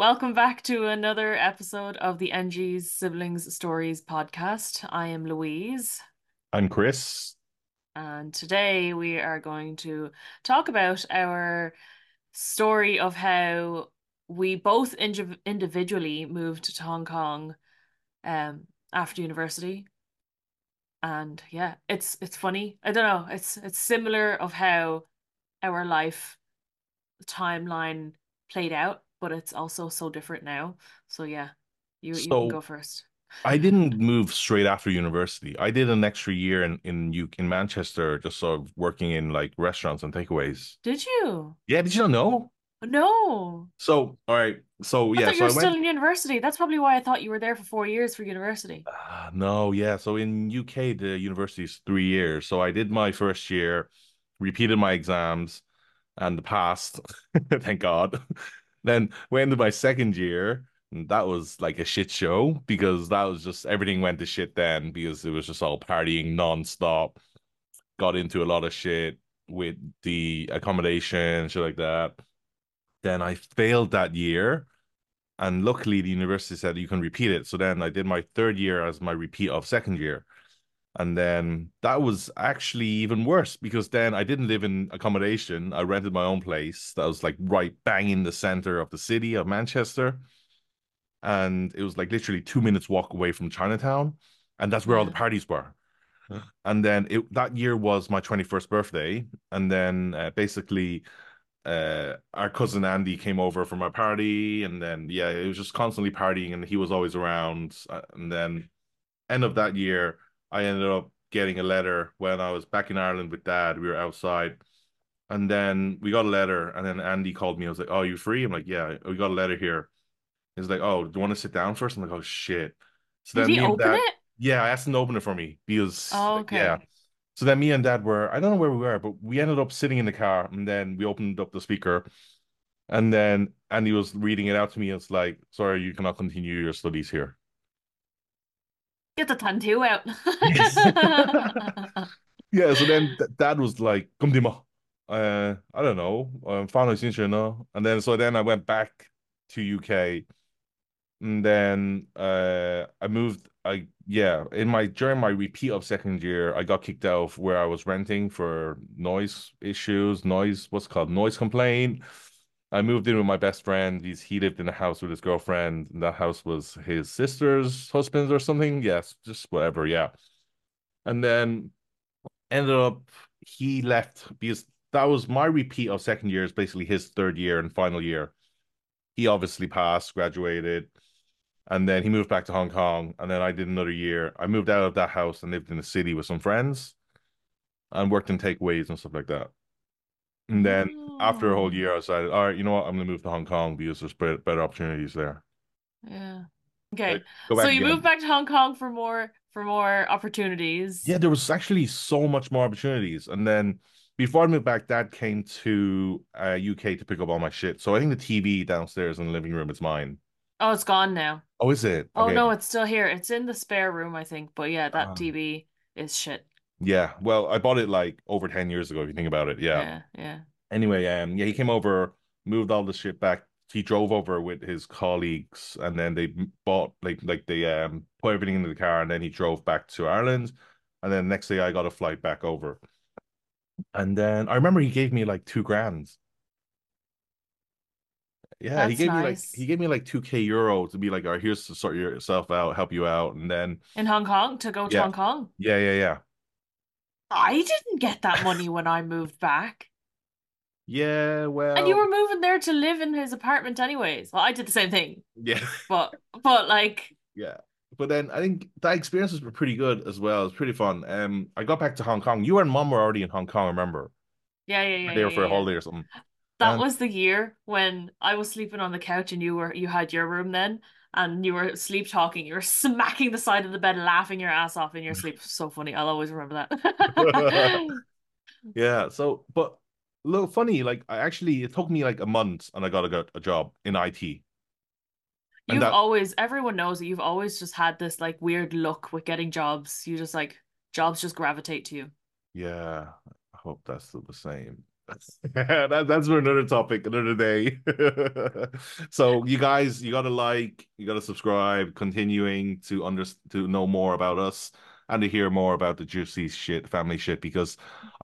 Welcome back to another episode of the NG's Siblings Stories podcast. I am Louise, I'm Chris. and today we are going to talk about our story of how we both indiv individually moved to Hong Kong um, after university. And yeah, it's it's funny. I don't know. It's it's similar of how our life timeline played out, but it's also so different now. So yeah, you you can go first. I didn't move straight after university. I did an extra year in in U in Manchester, just sort of working in like restaurants and takeaways. Did you? Yeah, did you not know? No. So all right, so I yeah, thought you so were I still went. in university. That's probably why I thought you were there for four years for university. Uh, no, yeah, so in UK the university is three years. So I did my first year, repeated my exams, and passed. Thank God. Then went into my second year. And that was like a shit show because that was just everything went to shit then because it was just all partying nonstop. Got into a lot of shit with the accommodation, shit like that. Then I failed that year, and luckily the university said you can repeat it. So then I did my third year as my repeat of second year. And then that was actually even worse because then I didn't live in accommodation. I rented my own place that was like right bang in the center of the city of Manchester. And it was like literally two minutes walk away from Chinatown. And that's where all the parties were. And then it that year was my 21st birthday. And then uh, basically uh our cousin Andy came over for my party. And then yeah, it was just constantly partying and he was always around. Uh, And then end of that year, I ended up getting a letter when I was back in Ireland with dad. We were outside. And then we got a letter, and then Andy called me. I was like, "Oh, you free?" I'm like, "Yeah, we got a letter here." He's like, "Oh, do you want to sit down first? I'm like, "Oh shit." So Did then he open dad, it? yeah, I asked him to open it for me because Oh, yeah. So then me and dad were, I don't know where we were, but we ended up sitting in the car, and then we opened up the speaker, and then Andy was reading it out to me. It's like, "Sorry, you cannot continue your studies here." Get the tattoo out. Yes. Yeah, so then th- dad was like, "Come to ma." Uh, I don't know. Um, found out you know. And then so then I went back to UK, and then uh, I moved. I yeah, in my during my repeat of second year, I got kicked out of where I was renting for noise issues, noise what's it called noise complaint. I moved in with my best friend. He's he lived in a house with his girlfriend, and that house was his sister's husband's or something. Yes, just whatever. Yeah, and then ended up he left because that was my repeat of second year is basically his third year and final year. He obviously passed, graduated, and then he moved back to Hong Kong. And then I did another year. I moved out of that house and lived in the city with some friends and worked in takeaways and stuff like that. And then after a whole Oh, year, I decided, all right, you know what? I'm gonna move to Hong Kong because there's better, opportunities there. yeah. Okay. So you moved back to Hong Kong for more for more opportunities. Yeah, there was actually so much more opportunities. And then before I moved back, Dad came to uh, UK to pick up all my shit. So I think the TV downstairs in the living room is mine. Oh, it's gone now. Oh, is it? Oh Okay. no, it's still here. It's in the spare room, I think. But yeah, that Um, TV is shit. Yeah. Well, I bought it like over 10 years ago, if you think about it. Yeah. Yeah, yeah. Anyway, um, yeah, he came over, moved all the shit back. He drove over with his colleagues, and then they bought like like they um put everything into the car, and then he drove back to Ireland. And then next day I got a flight back over. And then I remember he gave me like two grand. Yeah, he That's gave me like he gave me like 2k euro to be like, all right, here's to sort yourself out, help you out. And then In Hong Kong to go to yeah, Hong Kong. yeah, yeah, yeah. I didn't get that money when I moved back. Yeah, well, And you were moving there to live in his apartment anyways. Well, I did the same thing. yeah, But but like yeah. But then I think that experiences were pretty good as well. It was pretty fun. Um, I got back to Hong Kong. You and mom were already in Hong Kong, remember? yeah, yeah, yeah, there yeah, for yeah. a holiday or something. That And was the year when I was sleeping on the couch and you were you had your room then and you were sleep talking. You were smacking the side of the bed, laughing your ass off in your sleep. So funny. I'll always remember that. yeah, so but look funny, like I actually it took me like a month and I got a, a job in IT. And You've that always, everyone knows that you've always just had this like weird luck with getting jobs. You just like jobs just gravitate to you. yeah, I hope that's still the same. that, that's for another topic, another day. so you guys, you gotta like, you gotta subscribe, continuing to under to know more about us and to hear more about the juicy shit, family shit, because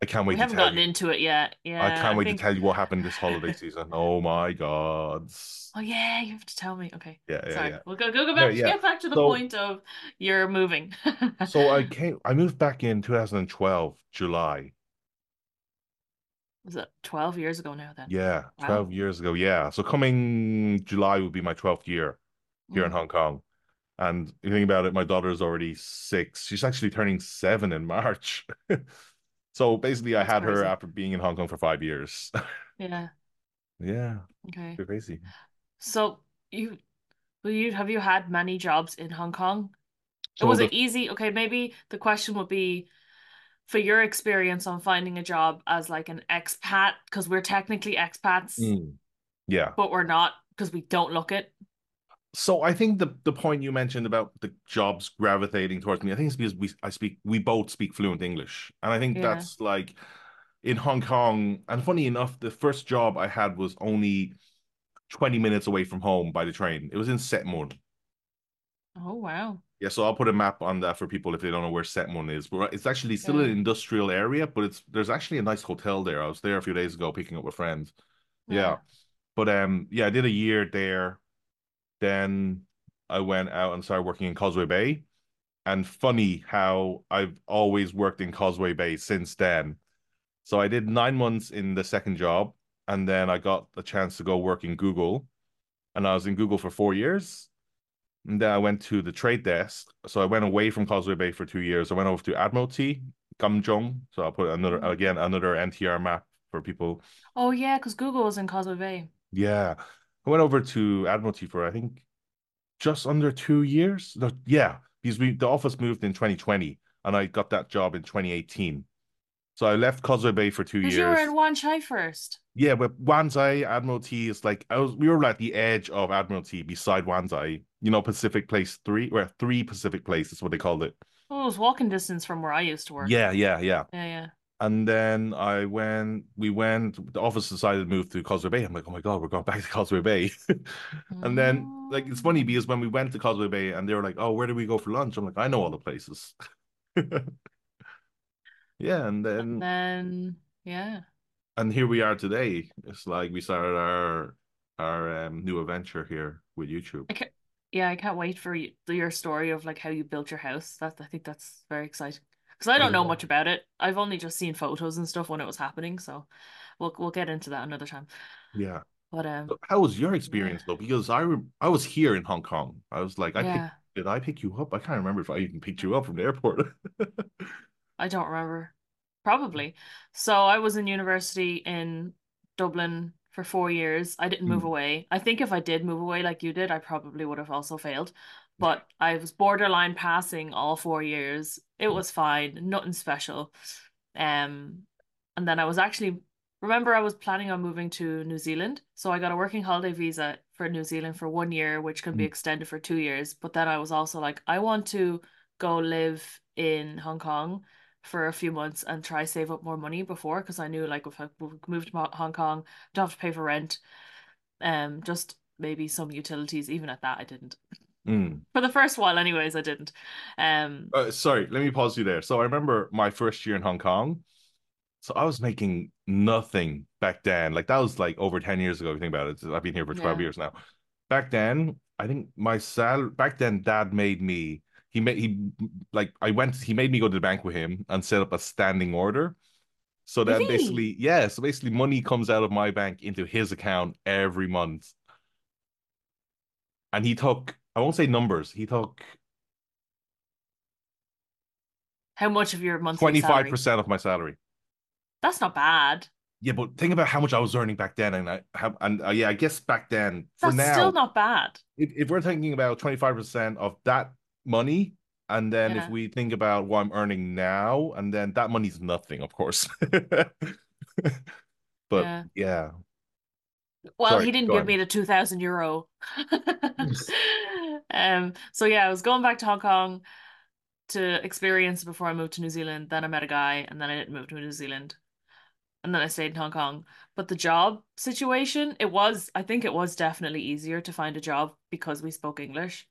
I can't We wait to haven't tell gotten you. into it yet. Yeah, I can't I wait to tell you what happened this holiday season. Oh my God. Oh yeah, you have to tell me. Okay, Yeah, yeah, sorry. yeah. We'll go go go back yeah. get back to the So point of you're moving. so I came I moved back in 2012, July. Was it 12 years ago now then? Yeah, Wow. 12 years ago. Yeah. So coming July would be my 12th year here in Mm, Hong Kong. And you think about it, my daughter's already six. She's actually turning seven in March. So basically, I that's had her after being in Hong Kong for five years. Yeah. Yeah, Okay. crazy. So you will you have you had many jobs in Hong Kong? So Was the it easy? Okay, maybe the question would be for your experience on finding a job as like an expat, because we're technically expats, Mm, yeah. but we're not because we don't look it. So I think the the point you mentioned about the jobs gravitating towards me, I think it's because we I speak we both speak fluent English, and I think Yeah. that's like in Hong Kong. And funny enough, the first job I had was only 20 minutes away from home by the train. It was in Shek Mun. Oh wow. Yeah, so I'll put a map on that for people if they don't know where Shek Mun is. But it's actually still an industrial area, but it's there's actually a nice hotel there. I was there a few days ago picking up with friends. Yeah. Yeah. But um yeah, I did a year there. Then I went out and started working in Causeway Bay. And funny how I've always worked in Causeway Bay since then. So I did nine months in the second job, and then I got a chance to go work in Google. And I was in Google for four years. And then I went to the trade desk. So I went away from Causeway Bay for two years. I went over to Admiralty, Gamjong. So I'll put another Mm. again another MTR map for people. Oh yeah, because Google was in Causeway Bay. Yeah. I went over to Admiralty for I think just under two years. No, yeah, because we the office moved in 2020 and I got that job in 2018. So I left Causeway Bay for two Because you were in. Wan Chai first. Yeah, but Wanzai, Admiralty is like I was we were at the edge of Admiralty beside Wanzai. You know, Pacific Place three, or three Pacific Place is what they called it. Oh, it was walking distance from where I used to work. Yeah, yeah, yeah. Yeah, yeah. And then I went, we went, the office decided to move to Causeway Bay. I'm like, oh my God, we're going back to Causeway Bay. And then, like, it's funny because when we went to Causeway Bay and they were like, oh, where do we go for lunch? I'm like, I know all the places. Yeah, and And then then yeah. and here we are today. It's like we started our our um, new adventure here with YouTube. I yeah, I can't wait for you, your story of like how you built your house. That I think that's very exciting. Because I don't know much about it. I've only just seen photos and stuff when it was happening, so we'll we'll get into that another time. Yeah. But um So how was your yeah. experience though? Because I re I was here in Hong Kong. I was like, I picked, Yeah. did I pick you up? I can't remember if I even picked you up from the airport. I don't remember. Probably. So I was in university in Dublin for four years. I didn't move Hmm. away. I think if I did move away like you did, I probably would have also failed. But I was borderline passing all four years. It was fine, nothing special. Um, and then I was actually, remember, I was planning on moving to New Zealand. So I got a working holiday visa for New Zealand for one year, which can be Hmm. extended for two years. But then I was also like, I want to go live in Hong Kong for a few months and try save up more money before because I knew like if I moved to Hong Kong, don't have to pay for rent, um, just maybe some utilities. Even at that, I didn't. Hmm. For the first while, anyways, I didn't. Um, Uh, sorry, let me pause you there. So I remember my first year in Hong Kong. So I was making nothing back then. Like that was like over 10 years ago, if you think about it. I've been here for 12 yeah. years now. Back then, I think my sal back then dad made me he made he like I went he made me go to the bank with him and set up a standing order. So then Really? basically, yeah, so basically money comes out of my bank into his account every month. And he took, I won't say numbers, he took How much of your monthly 25% of my salary. That's not bad. Yeah, but think about how much I was earning back then, and I have, and uh, yeah, I guess back then. For now, still not bad. if, if we're thinking about 25% of that money, and then if we think about what I'm earning now, and then that money's nothing, of course. But Yeah. yeah, Well, sorry, he didn't give on. me the 2000 euro. Um, so yeah, I was going back to Hong Kong to experience before I moved to New Zealand. Then I met a guy, and then I didn't move to New Zealand. and then I stayed in Hong Kong. But the job situation, it was, I think it was definitely easier to find a job because we spoke English.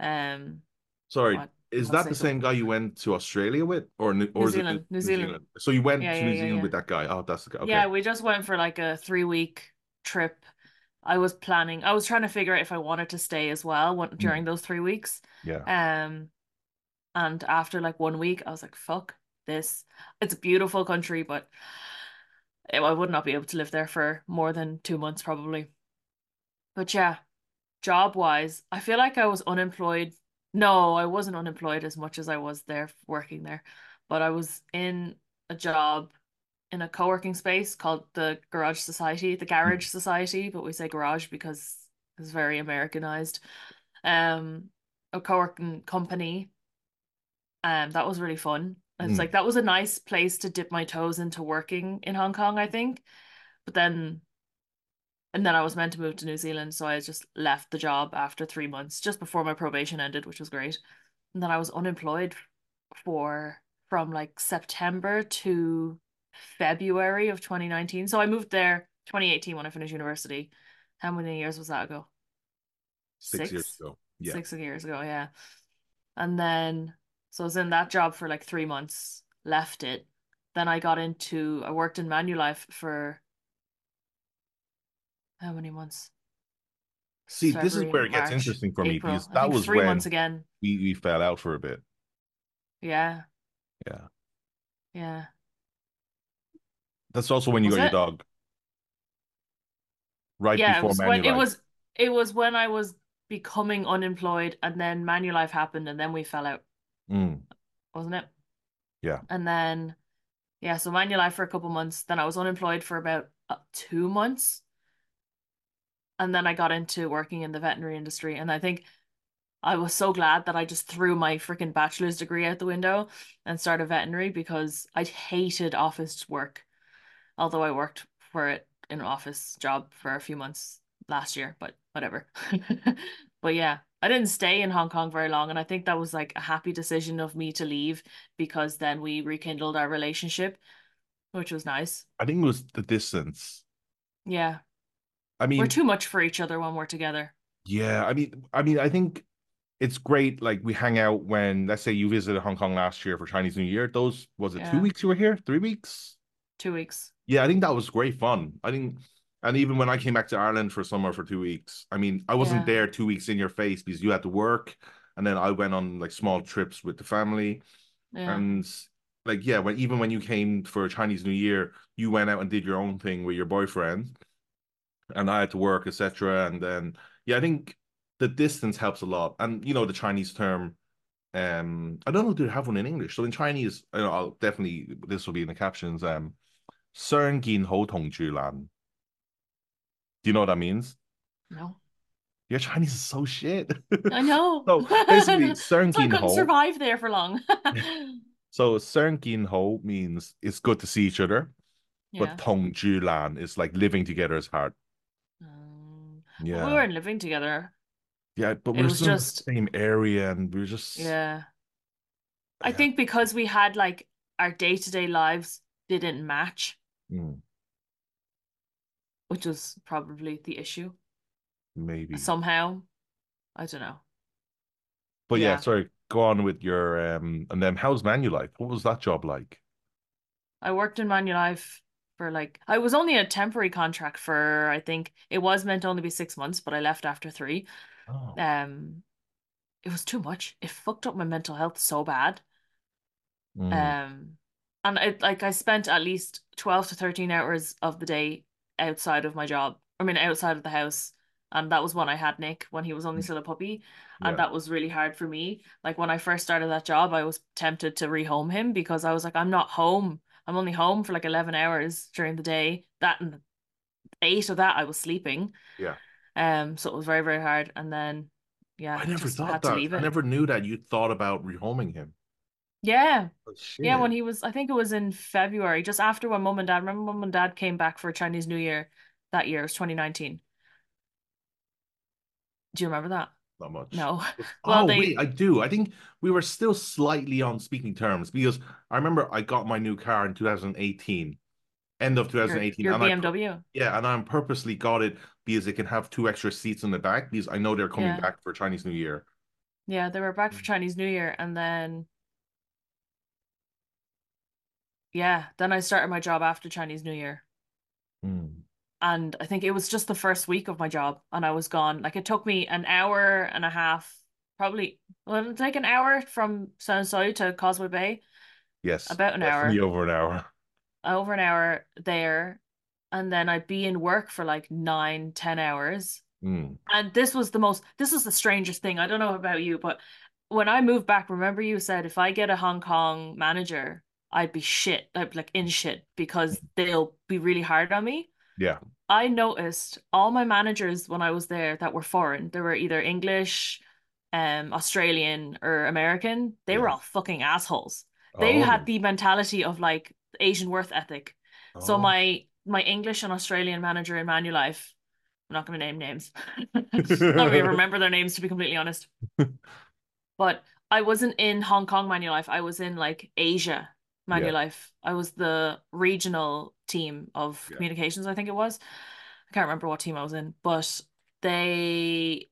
Um, Sorry, what is was that the same guy you went to Australia with, or New- New or it Zealand, New New Zealand. Zealand? So you went Yeah, to yeah, New yeah, Zealand with that guy. Oh, that's the guy. Okay. Yeah, we just went for like a three week trip. I was planning, I was trying to figure out if I wanted to stay as well one, during Mm, those three weeks. yeah. Um, and after like one week, I was like, fuck this. It's a beautiful country, but I I would not be able to live there for more than two months probably. But yeah, job wise, I feel like I was unemployed. No, I wasn't unemployed as much as I was there working there, but I was in a job in a co-working space called the Garage Society, the Mm, Garage Society, but we say garage because it's very Americanized. Um, a co-working company. Um, that was really fun. It's mm. like that was a nice place to dip my toes into working in Hong Kong, I think. But then and then I was meant to move to New Zealand, so I just left the job after three months, just before my probation ended, which was great. And then I was unemployed for from like September to February of 2019. So I moved there 2018 when I finished university. How many years was that ago? Six years ago. Yeah. Six years ago, yeah. And then, so I was in that job for like three months, left it. Then I got into, I worked in Manulife for how many months? See, this is where it gets March, interesting for me because that was three months when again. we, we fell out for a bit. Yeah, Yeah. yeah. That's also when you Was got your dog right Yeah, it before was when it was it was when I was becoming unemployed and then Manulife happened and then we fell out, Mm, wasn't it? yeah. And then yeah, so Manulife for a couple months, then I was unemployed for about uh, two months, and then I got into working in the veterinary industry. And I think I was so glad that I just threw my freaking bachelor's degree out the window and started veterinary because I hated office work. although I worked for it in an office job for a few months last year, but whatever. But yeah, I didn't stay in Hong Kong very long, and I think that was like a happy decision of me to leave because then we rekindled our relationship, which was nice. I think it was the distance. Yeah, I mean, we're too much for each other when we're together. yeah, I mean, I mean, I think it's great. Like we hang out when, let's say, you visited Hong Kong last year for Chinese New Year. Those was it two weeks you were here? Three weeks? two weeks. Yeah, I think that was great fun. I think, and even when I came back to Ireland for summer for two weeks, I mean, I wasn't Yeah, there two weeks in your face because you had to work, and then I went on like small trips with the family, yeah, and like yeah, when even when you came for Chinese New Year, you went out and did your own thing with your boyfriend, and I had to work, etc. And then yeah, I think the distance helps a lot, and you know the Chinese term. Um, I don't know, do they have one in English? So in Chinese, you know, I'll definitely this will be in the captions. Um, 相见好同住难 Do you know what that means? no, Your Chinese is so shit. I know. so basically, So I couldn't 相见好. survive there for long. So 相见好 means it's good to see each other, but Yeah. 同住难 is like living together is hard. Um, but we weren't living together. Yeah, but It we're was still in the just, same area and we're just yeah. I yeah. think because we had like our day-to-day lives didn't match, Mm, which was probably the issue. maybe. Somehow, I don't know. But yeah, Yeah. sorry, go on with your um and then how's Manulife? What was that job like? I worked in Manulife for like I was only a temporary contract for I think it was meant to only be six months, but I left after three. Oh. Um, it was too much. It fucked up my mental health so bad. Mm, Um, and it like I spent at least 12 to 13 hours of the day outside of my job. I mean, outside of the house. And that was when I had Nick when he was only still a puppy. And yeah. that was really hard for me. Like when I first started that job, I was tempted to rehome him because I was like, I'm not home. I'm only home for like 11 hours during the day. That and eight of that I was sleeping. Yeah. Um, so it was very, very hard. And then, yeah, I never thought that. I never knew that you thought about rehoming him. Yeah. Oh, Yeah, when he was, I think it was in February, just after when mom and dad, remember mom and dad came back for Chinese New Year that year, it was 2019. Do you remember that? Not much. No. Well, Oh, wait, I do. I think we were still slightly on speaking terms because I remember I got my new car in 2018 end of 2018, your and I BMW. yeah, and I purposely got it because it can have two extra seats in the back because I know they're coming Yeah. back for Chinese New Year. Yeah, they were back for Mm. Chinese New Year and then yeah, then I started my job after Chinese New Year. Mm. And I think it was just the first week of my job and I was gone. Like it took me an hour and a half, probably well, it'll take an hour from Sheung Shui to Causeway Bay, Yes, about an hour, over an hour. over an hour there. And then I'd be in work for like nine, ten hours. Mm. And this was the most, this was the strangest thing. I don't know about you, but when I moved back, remember you said if I get a Hong Kong manager, I'd be shit. I'd be like in shit because they'll be really hard on me. Yeah. I noticed all my managers when I was there that were foreign, they were either English, um, Australian, or American. They were all fucking assholes. They Oh. had the mentality of like Asian worth ethic. So Oh. my my English and Australian manager in Manulife, I'm not going to name names. I don't really remember their names to be completely honest. But I wasn't in Hong Kong Manulife. I was in like Asia Yeah. Manulife. I was the regional team of Yeah. communications, I think it was. I can't remember what team I was in, but they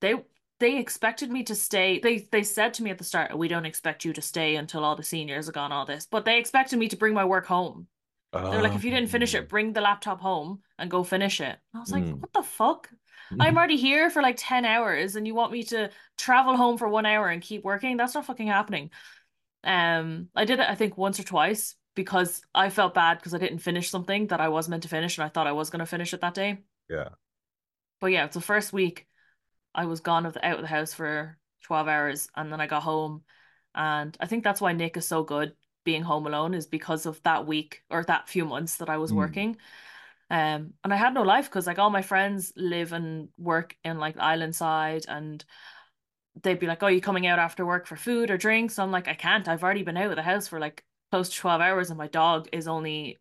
they they expected me to stay. They they said to me at the start, "We don't expect you to stay until all the seniors are gone, all this." But they expected me to bring my work home. They were like, "If you didn't finish it, Um, bring the laptop home and go finish it." I was like, mm. "What the fuck?" I'm already here for like 10 hours and you want me to travel home for one hour and keep working? That's not fucking happening. Um, I did it, I think, once or twice because I felt bad because I didn't finish something that I was meant to finish and I thought I was going to finish it that day. Yeah. But yeah, it's the first week I was gone of the, out of the house for 12 hours and then I got home. And I think that's why Nick is so good being home alone is because of that week or that few months that I was Mm. working. Um, and I had no life because like all my friends live and work in like the island side and they'd be like, Oh, you coming out after work for food or drinks? I'm like, I can't. I've already been out of the house for like close to 12 hours and my dog is only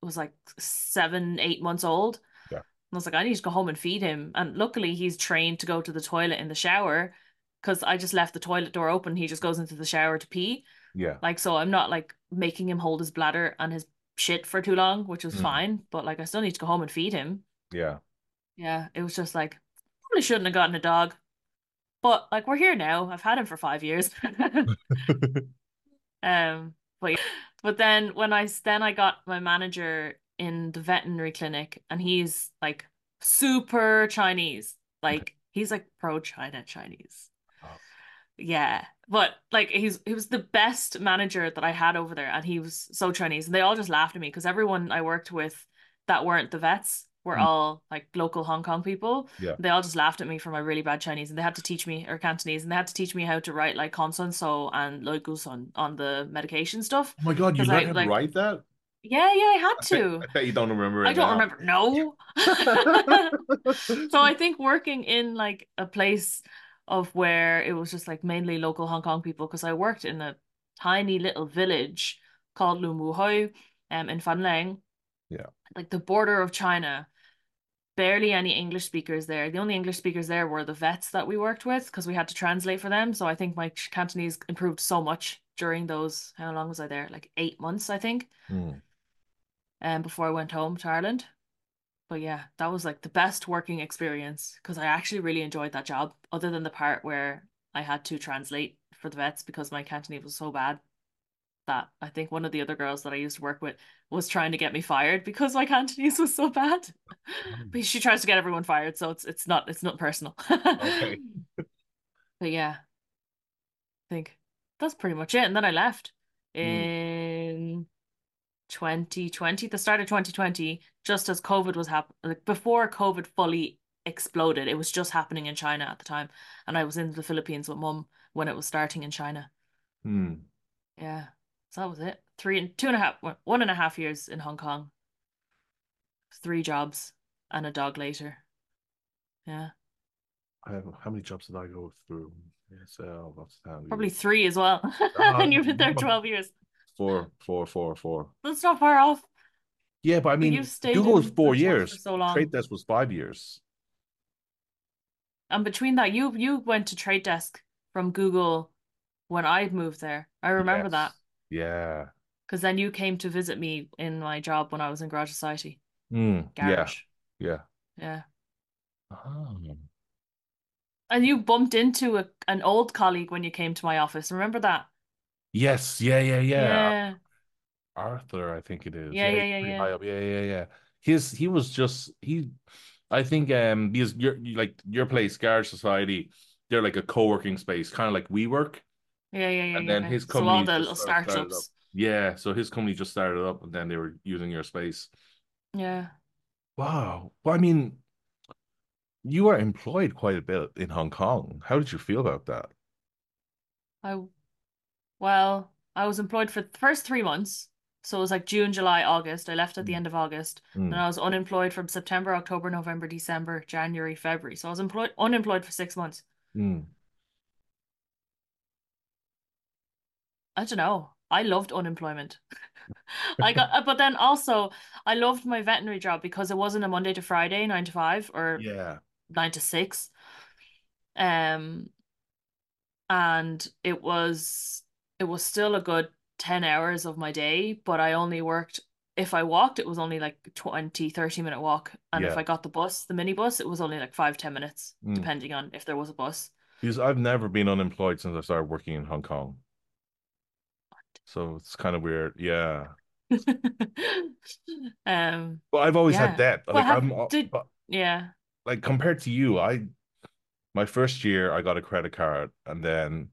was like seven, eight months old. Yeah. And I was like, I need to go home and feed him. And luckily he's trained to go to the toilet in the shower because I just left the toilet door open. He just goes into the shower to pee. Yeah. Like, so I'm not like making him hold his bladder and his shit for too long, which was Mm. fine. But like, I still need to go home and feed him. Yeah. Yeah, it was just like, probably shouldn't have gotten a dog. But like, we're here now. I've had him for five years. Um, but but then when I then I got my manager in the veterinary clinic, and he's like super Chinese. Like he's like pro China Chinese. Oh. Yeah, but like he's he was the best manager that I had over there, and he was so Chinese, and they all just laughed at me because everyone I worked with that weren't the vets were Mm. all like local Hong Kong people. Yeah. They all just laughed at me for my really bad Chinese, and they had to teach me or Cantonese, and they had to teach me how to write like consonso and loiguson on the medication stuff. Oh my God, you learned I, how to like- write that? Yeah, yeah, I had I bet, to. I bet you don't remember it I don't now. remember. No. So I think working in like a place of where it was just like mainly local Hong Kong people, because I worked in a tiny little village called Lung Wu Hoi, um, in Fanling. Yeah. Like the border of China. Barely any English speakers there. The only English speakers there were the vets that we worked with because we had to translate for them. So I think my Cantonese improved so much during those, how long was I there? Like eight months, I think Mm. um, before I went home to Ireland. But yeah, that was like the best working experience because I actually really enjoyed that job, other than the part where I had to translate for the vets because my Cantonese was so bad that I think one of the other girls that I used to work with was trying to get me fired because my Cantonese was so bad. But she tries to get everyone fired, so it's it's not it's not personal. Okay. But yeah, I think that's pretty much it. And then I left Mm. in 2020, the start of 2020, just as COVID was happening, like before COVID fully exploded. It was just happening in China at the time. And I was in the Philippines with mum when it was starting in China. Mm. Yeah. So that was it. Three and two and a half, one and a half years in Hong Kong. Three jobs and a dog later. Yeah. I have, how many jobs did I go through? Yes, uh, that? Probably three as well. Uh, And you've been there 12 years. four, four, four, four. That's not far off. Yeah, but I mean, Google was four years. so long. Trade Desk was five years. And between that, you you went to Trade Desk from Google when I'd moved there. I remember that Yes. Yeah. because then you came to visit me in my job when I was in Garage Society. Mm, yeah, Garage. yeah. Yeah. Oh. And you bumped into a, an old colleague when you came to my office. Remember that? Yes, yeah, yeah, yeah. Yeah. Arthur, I think it is. Yeah, Yeah, yeah, yeah, yeah. Yeah, yeah, yeah. His he was just he I think um because your like your place, Garage Society, they're like a co-working space, kind of like WeWork. Yeah, yeah, yeah, And then Okay. his So all company the just little started up. startups. Yeah, so his company just started up and then they were using your space. Yeah. Wow. Well, I mean, you were employed quite a bit in Hong Kong. How did you feel about that? I well, I was employed for the first three months. So it was like June, July, August. I left at the Mm, end of August. Mm, I was unemployed from September, October, November, December, January, February. So I was employed unemployed for six months. mm. I don't know. I loved unemployment. I got, uh, but then also I loved my veterinary job because it wasn't a Monday to Friday, nine to five or Yeah. nine to six. Um, and it was it was still a good 10 hours of my day, but I only worked if I walked, it was only like 20, 30 minute walk. And if I got the bus, the minibus, it was only like five, 10 minutes, Mm. depending on if there was a bus. Because I've never been unemployed since I started working in Hong Kong. So it's kind of weird. Yeah. Um, But I've always had yeah. debt. Well, Like have I'm uh, did but yeah, like compared to you, I my first year I got a credit card and then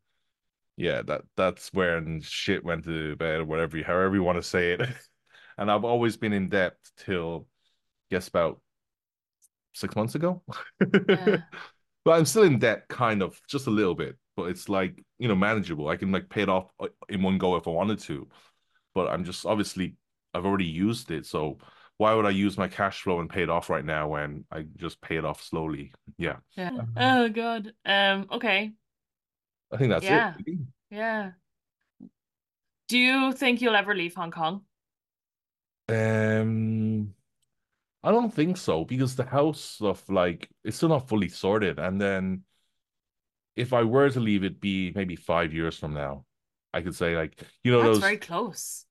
yeah, that that's when shit went to bed or whatever you however you want to say it. And I've always been in debt till guess about six months ago. yeah, But I'm still in debt, kind of, just a little bit. But it's like, you know, manageable. I can like pay it off uh, in one go if I wanted to. But I'm just obviously I've already used it. So why would I use my cash flow and pay it off right now when I just pay it off slowly? Yeah. yeah. Um, Oh God. Um, okay. I think that's it. Yeah, yeah. Do you think you'll ever leave Hong Kong? Um, I don't think so because the house stuff, like, it's still not fully sorted. And then if I were to leave it be maybe five years from now, I could say like, you know, That's those, very close.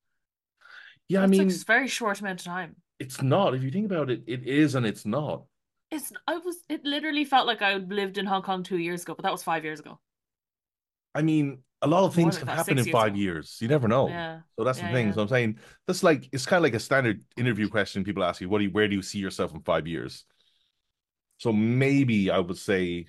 yeah, I That's like a very short amount of time. it's not. If you think about it, it is and it's not. It's I was it literally felt like I lived in Hong Kong two years ago, but that was five years ago. I mean, a lot of things can happen in years five ago. years. You never know. Yeah, So that's the thing. yeah, So I'm saying that's like it's kind of like a standard interview question people ask you. What do you, where do you see yourself in five years? So maybe I would say,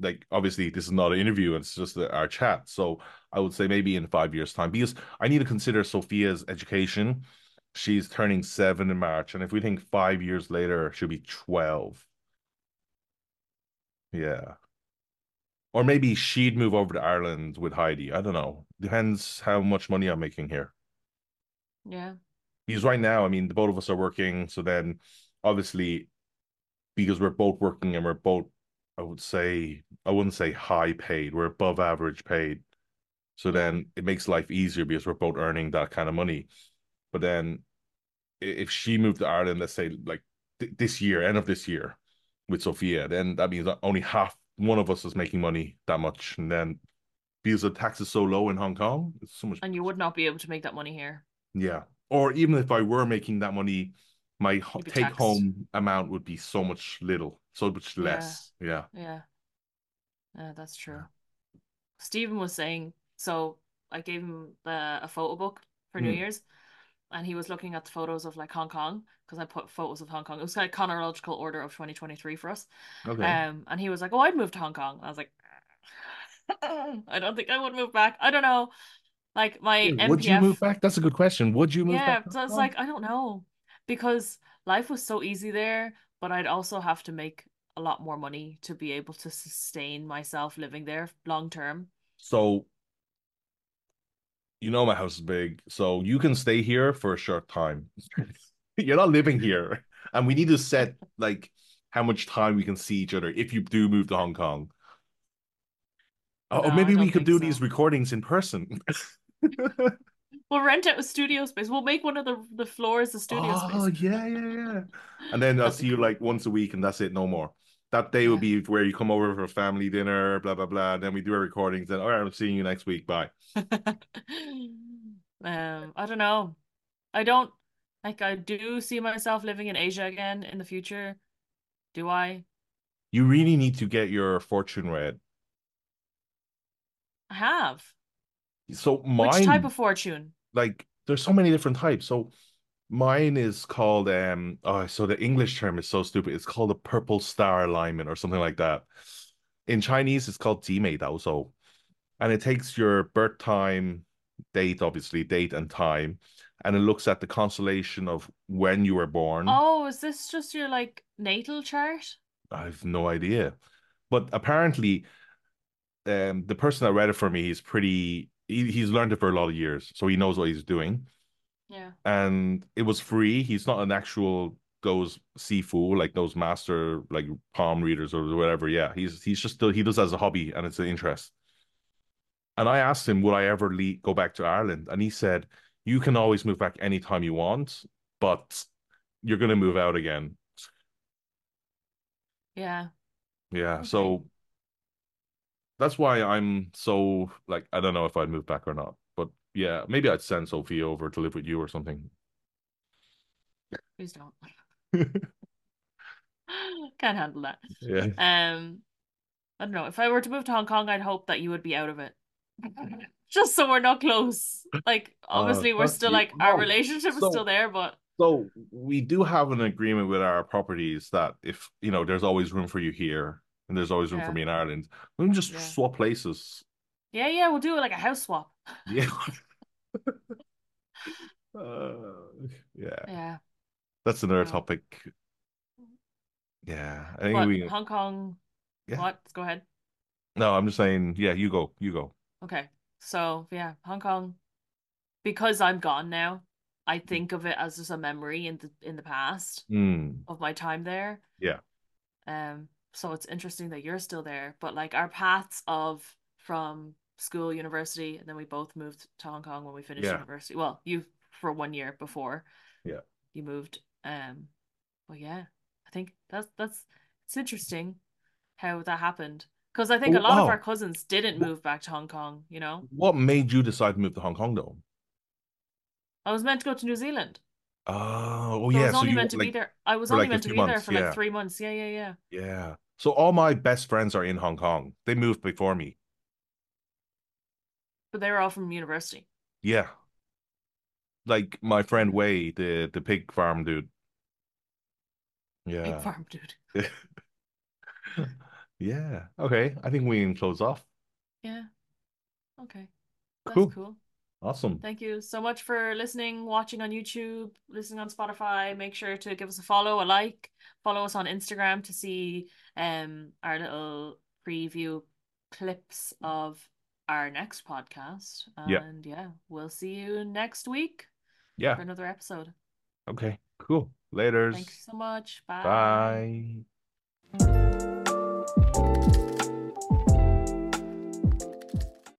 like, obviously this is not an interview, it's just uh, our chat. So I would say maybe in five years' time, because I need to consider Sophia's education. She's turning seven in March, and if we think five years later, she'll be 12. Yeah. Or maybe she'd move over to Ireland with Heidi. I don't know. Depends how much money I'm making here. yeah, Because right now, I mean, the both of us are working. So then obviously, because we're both working and we're both, I would say, I wouldn't say high paid, we're above average paid. So then it makes life easier because we're both earning that kind of money. But then if she moved to Ireland, let's say like th this year, end of this year with Sophia, then that means that only half one of us is making money that much. And then because the tax is so low in Hong Kong, it's so much, And you would not be able to make that money here. yeah. Or even if I were making that money, my take taxed. home amount would be so much little, so much less. Yeah. yeah, yeah, that's true. Yeah. Stephen was saying, so I gave him the, a photo book for New Mm, Year's, and he was looking at the photos of like Hong Kong because I put photos of Hong Kong. It was like chronological order of 2023 for us. okay. Um, and he was like, "Oh, I'd move to Hong Kong." I was like, "I don't think I would move back. I don't know." Like my Yeah, Would you move back? That's a good question. Would you move back yeah. to So I was like, I don't know because life was so easy there, but I'd also have to make a lot more money to be able to sustain myself living there long term. So you know my house is big, so you can stay here for a short time. You're not living here, and we need to set like how much time we can see each other if you do move to Hong Kong. No, I maybe we could do these recordings in person. We'll rent out a studio space. We'll make one of the the floors a studio Oh space. Oh yeah, yeah, yeah. And then I'll see you like once a week, and that's it, no more. That day will Yeah. be where you come over for a family dinner, blah blah blah. And then we do our recordings. Then all right, I'm seeing you next week. Bye. Um, I don't know. I don't like I do see myself living in Asia again in the future. Do I? You really need to get your fortune read. I have. So Which type of fortune? like there's so many different types. So mine is called um oh so the English term is so stupid. It's called a purple star alignment or something like that. In Chinese, it's called Zi Wei Dou Shu. And it takes your birth time, date, obviously, date and time, and it looks at the constellation of when you were born. Oh, is this just your like natal chart? I have no idea. But apparently, um, the person that read it for me is pretty he, he's learned it for a lot of years, so he knows what he's doing. Yeah. And it was free. He's not an actual those sifu like those master like palm readers or whatever. Yeah, he's he's just he does as a hobby and it's an interest. And I asked him, would I ever leave, go back to Ireland? And he said, you can always move back anytime you want, but you're going to move out again. Yeah. Yeah. Okay. So that's why I'm so like, I don't know if I'd move back or not. But yeah, maybe I'd send Sophie over to live with you or something. Please don't. Can't handle that. Yeah. Um, I don't know. If I were to move to Hong Kong, I'd hope that you would be out of it. Just so we're not close. Like, Uh, obviously, we're still you. like our No. relationship is still there, but so we do have an agreement with our properties that if you know there's always room for you here and there's always room for me in Ireland, we can just yeah, swap places. yeah, yeah. We'll do it like a house swap. Yeah. Uh, yeah, Yeah, that's another no. topic. Yeah, I think we, Hong Kong, yeah. what? Go ahead. No, I'm just saying, yeah, you go, you go. Okay. So yeah, Hong Kong. Because I'm gone now, I think of it as just a memory in the in the past Mm, of my time there. yeah, Um, so it's interesting that you're still there, but like our paths of from school, university, and then we both moved to Hong Kong when we finished yeah, university. Well, you for one year before yeah. you moved. Um, but yeah, I think that's that's it's interesting how that happened. Because I think a Oh, lot of our cousins didn't move back to Hong Kong, you know? what made you decide to move to Hong Kong though? I was meant to go to New Zealand. Oh, oh So I yeah. was So only you meant to be there. I was only like meant to be there months. for like three months. Yeah, yeah, yeah. yeah. So all my best friends are in Hong Kong. They moved before me. But they were all from university. Yeah, like my friend. Wei, the the pig farm dude. Yeah, farm dude. yeah. Okay, I think we can close off. Yeah. Okay. That's Cool. cool. Awesome. Thank you so much for listening, watching on YouTube, listening on Spotify. Make sure to give us a follow, a like, follow us on Instagram to see um our little preview clips of our next podcast. And yeah, we'll see you next week Yeah. for another episode. Okay. Cool. Later. Thanks so much. Bye. Bye.